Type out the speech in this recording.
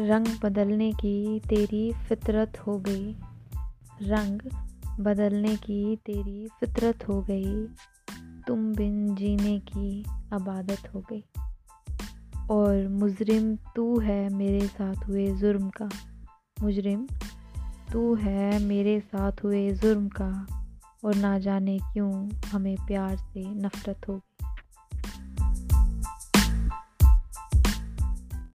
रंग बदलने की तेरी फितरत हो गई। रंग बदलने की तेरी फितरत हो गई। तुम बिन जीने की अबादत हो गई। और मुजरिम तू है मेरे साथ हुए जुर्म का। मुजरिम तू है मेरे साथ हुए जुर्म का। और ना जाने क्यों हमें प्यार से नफ़रत हो गई।